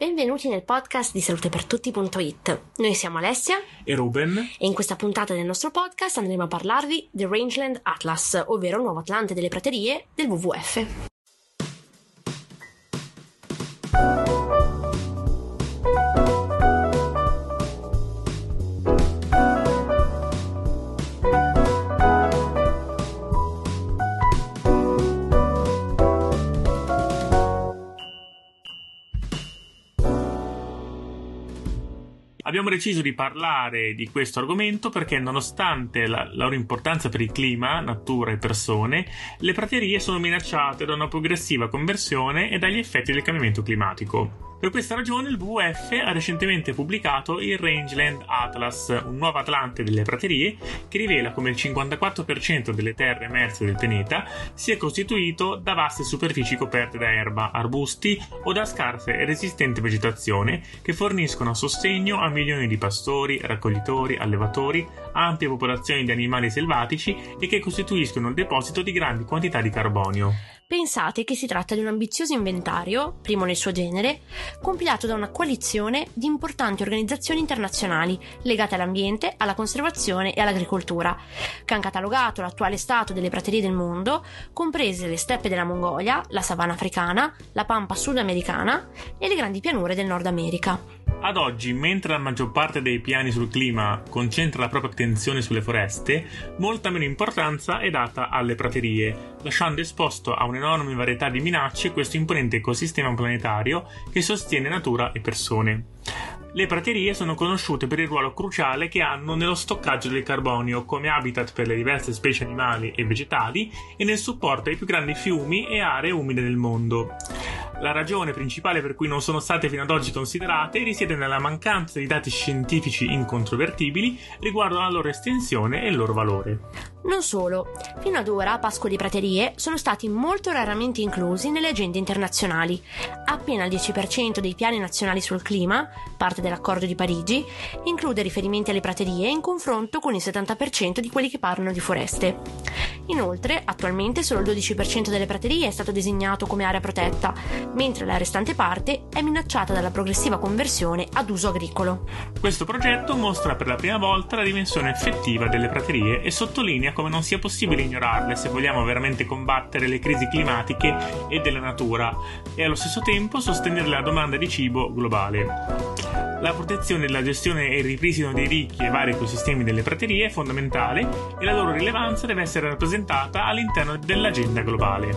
Benvenuti nel podcast di salutepertutti.it. Noi siamo Alessia e Ruben e in questa puntata del nostro podcast andremo a parlarvi del Rangeland Atlas, ovvero il nuovo Atlante delle praterie del WWF. Abbiamo deciso di parlare di questo argomento perché nonostante la, la loro importanza per il clima, natura e persone, le praterie sono minacciate da una progressiva conversione e dagli effetti del cambiamento climatico. Per questa ragione il WWF ha recentemente pubblicato il Rangeland Atlas, un nuovo atlante delle praterie che rivela come il 54% delle terre emerse del pianeta sia costituito da vaste superfici coperte da erba, arbusti o da scarsa e resistente vegetazione che forniscono sostegno a milioni di pastori, raccoglitori, allevatori, ampie popolazioni di animali selvatici e che costituiscono il deposito di grandi quantità di carbonio. Pensate che si tratta di un ambizioso inventario, primo nel suo genere, compilato da una coalizione di importanti organizzazioni internazionali legate all'ambiente, alla conservazione e all'agricoltura, che hanno catalogato l'attuale stato delle praterie del mondo, comprese le steppe della Mongolia, la savana africana, la pampa sudamericana e le grandi pianure del Nord America. Ad oggi, mentre la maggior parte dei piani sul clima concentra la propria attenzione sulle foreste, molta meno importanza è data alle praterie, lasciando esposto a un'enorme varietà di minacce questo imponente ecosistema planetario che sostiene natura e persone. Le praterie sono conosciute per il ruolo cruciale che hanno nello stoccaggio del carbonio come habitat per le diverse specie animali e vegetali e nel supporto ai più grandi fiumi e aree umide del mondo. La ragione principale per cui non sono state fino ad oggi considerate risiede nella mancanza di dati scientifici incontrovertibili riguardo alla loro estensione e il loro valore. Non solo, fino ad ora pascoli e praterie sono stati molto raramente inclusi nelle agende internazionali. Appena il 10% dei piani nazionali sul clima, parte dell'accordo di Parigi, include riferimenti alle praterie in confronto con il 70% di quelli che parlano di foreste. Inoltre, attualmente solo il 12% delle praterie è stato designato come area protetta, mentre la restante parte è minacciata dalla progressiva conversione ad uso agricolo. Questo progetto mostra per la prima volta la dimensione effettiva delle praterie e sottolinea come non sia possibile ignorarle se vogliamo veramente combattere le crisi climatiche e della natura e allo stesso tempo sostenere la domanda di cibo globale. La protezione, la gestione e il ripristino dei ricchi e vari ecosistemi delle praterie è fondamentale e la loro rilevanza deve essere rappresentata all'interno dell'agenda globale.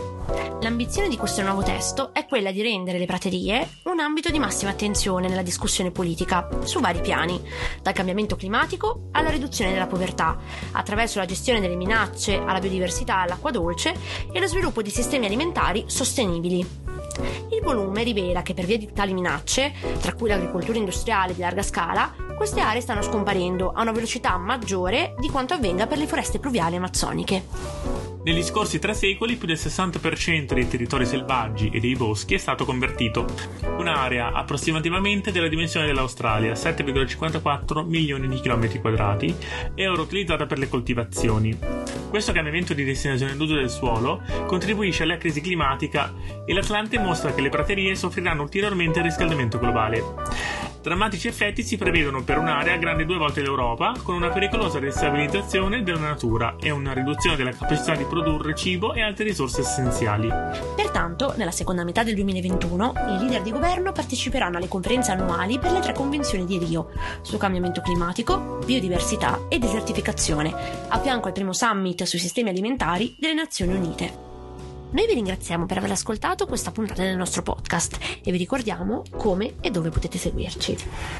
L'ambizione di questo nuovo testo è quella di rendere le praterie un ambito di massima attenzione nella discussione politica, su vari piani, dal cambiamento climatico alla riduzione della povertà, attraverso la gestione delle minacce alla biodiversità e all'acqua dolce e lo sviluppo di sistemi alimentari sostenibili. Il volume rivela che per via di tali minacce, tra cui l'agricoltura industriale di larga scala, queste aree stanno scomparendo a una velocità maggiore di quanto avvenga per le foreste pluviali amazzoniche. Negli scorsi tre secoli più del 60% dei territori selvaggi e dei boschi è stato convertito, un'area approssimativamente della dimensione dell'Australia, 7,54 milioni di chilometri quadrati, è ora utilizzata per le coltivazioni. Questo cambiamento di destinazione d'uso del suolo contribuisce alla crisi climatica e l'Atlante mostra che le praterie soffriranno ulteriormente il riscaldamento globale. Drammatici effetti si prevedono per un'area grande due volte l'Europa, con una pericolosa destabilizzazione della natura e una riduzione della capacità di produrre cibo e altre risorse essenziali. Pertanto, nella seconda metà del 2021, i leader di governo parteciperanno alle conferenze annuali per le tre convenzioni di Rio su cambiamento climatico, biodiversità e desertificazione, a fianco al primo summit sui sistemi alimentari delle Nazioni Unite. Noi vi ringraziamo per aver ascoltato questa puntata del nostro podcast e vi ricordiamo come e dove potete seguirci.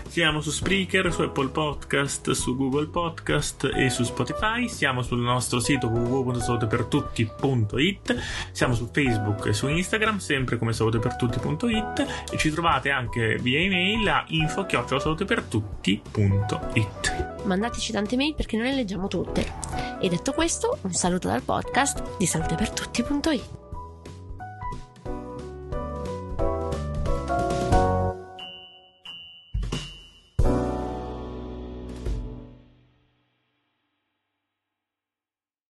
Siamo su Spreaker, su Apple Podcast, su Google Podcast e su Spotify. Siamo sul nostro sito www.salutepertutti.it. Siamo su Facebook e su Instagram, sempre come salutepertutti.it e ci trovate anche via email a info-salutepertutti.it. Mandateci tante mail perché noi le leggiamo tutte. E detto questo, un saluto dal podcast di salutepertutti.it.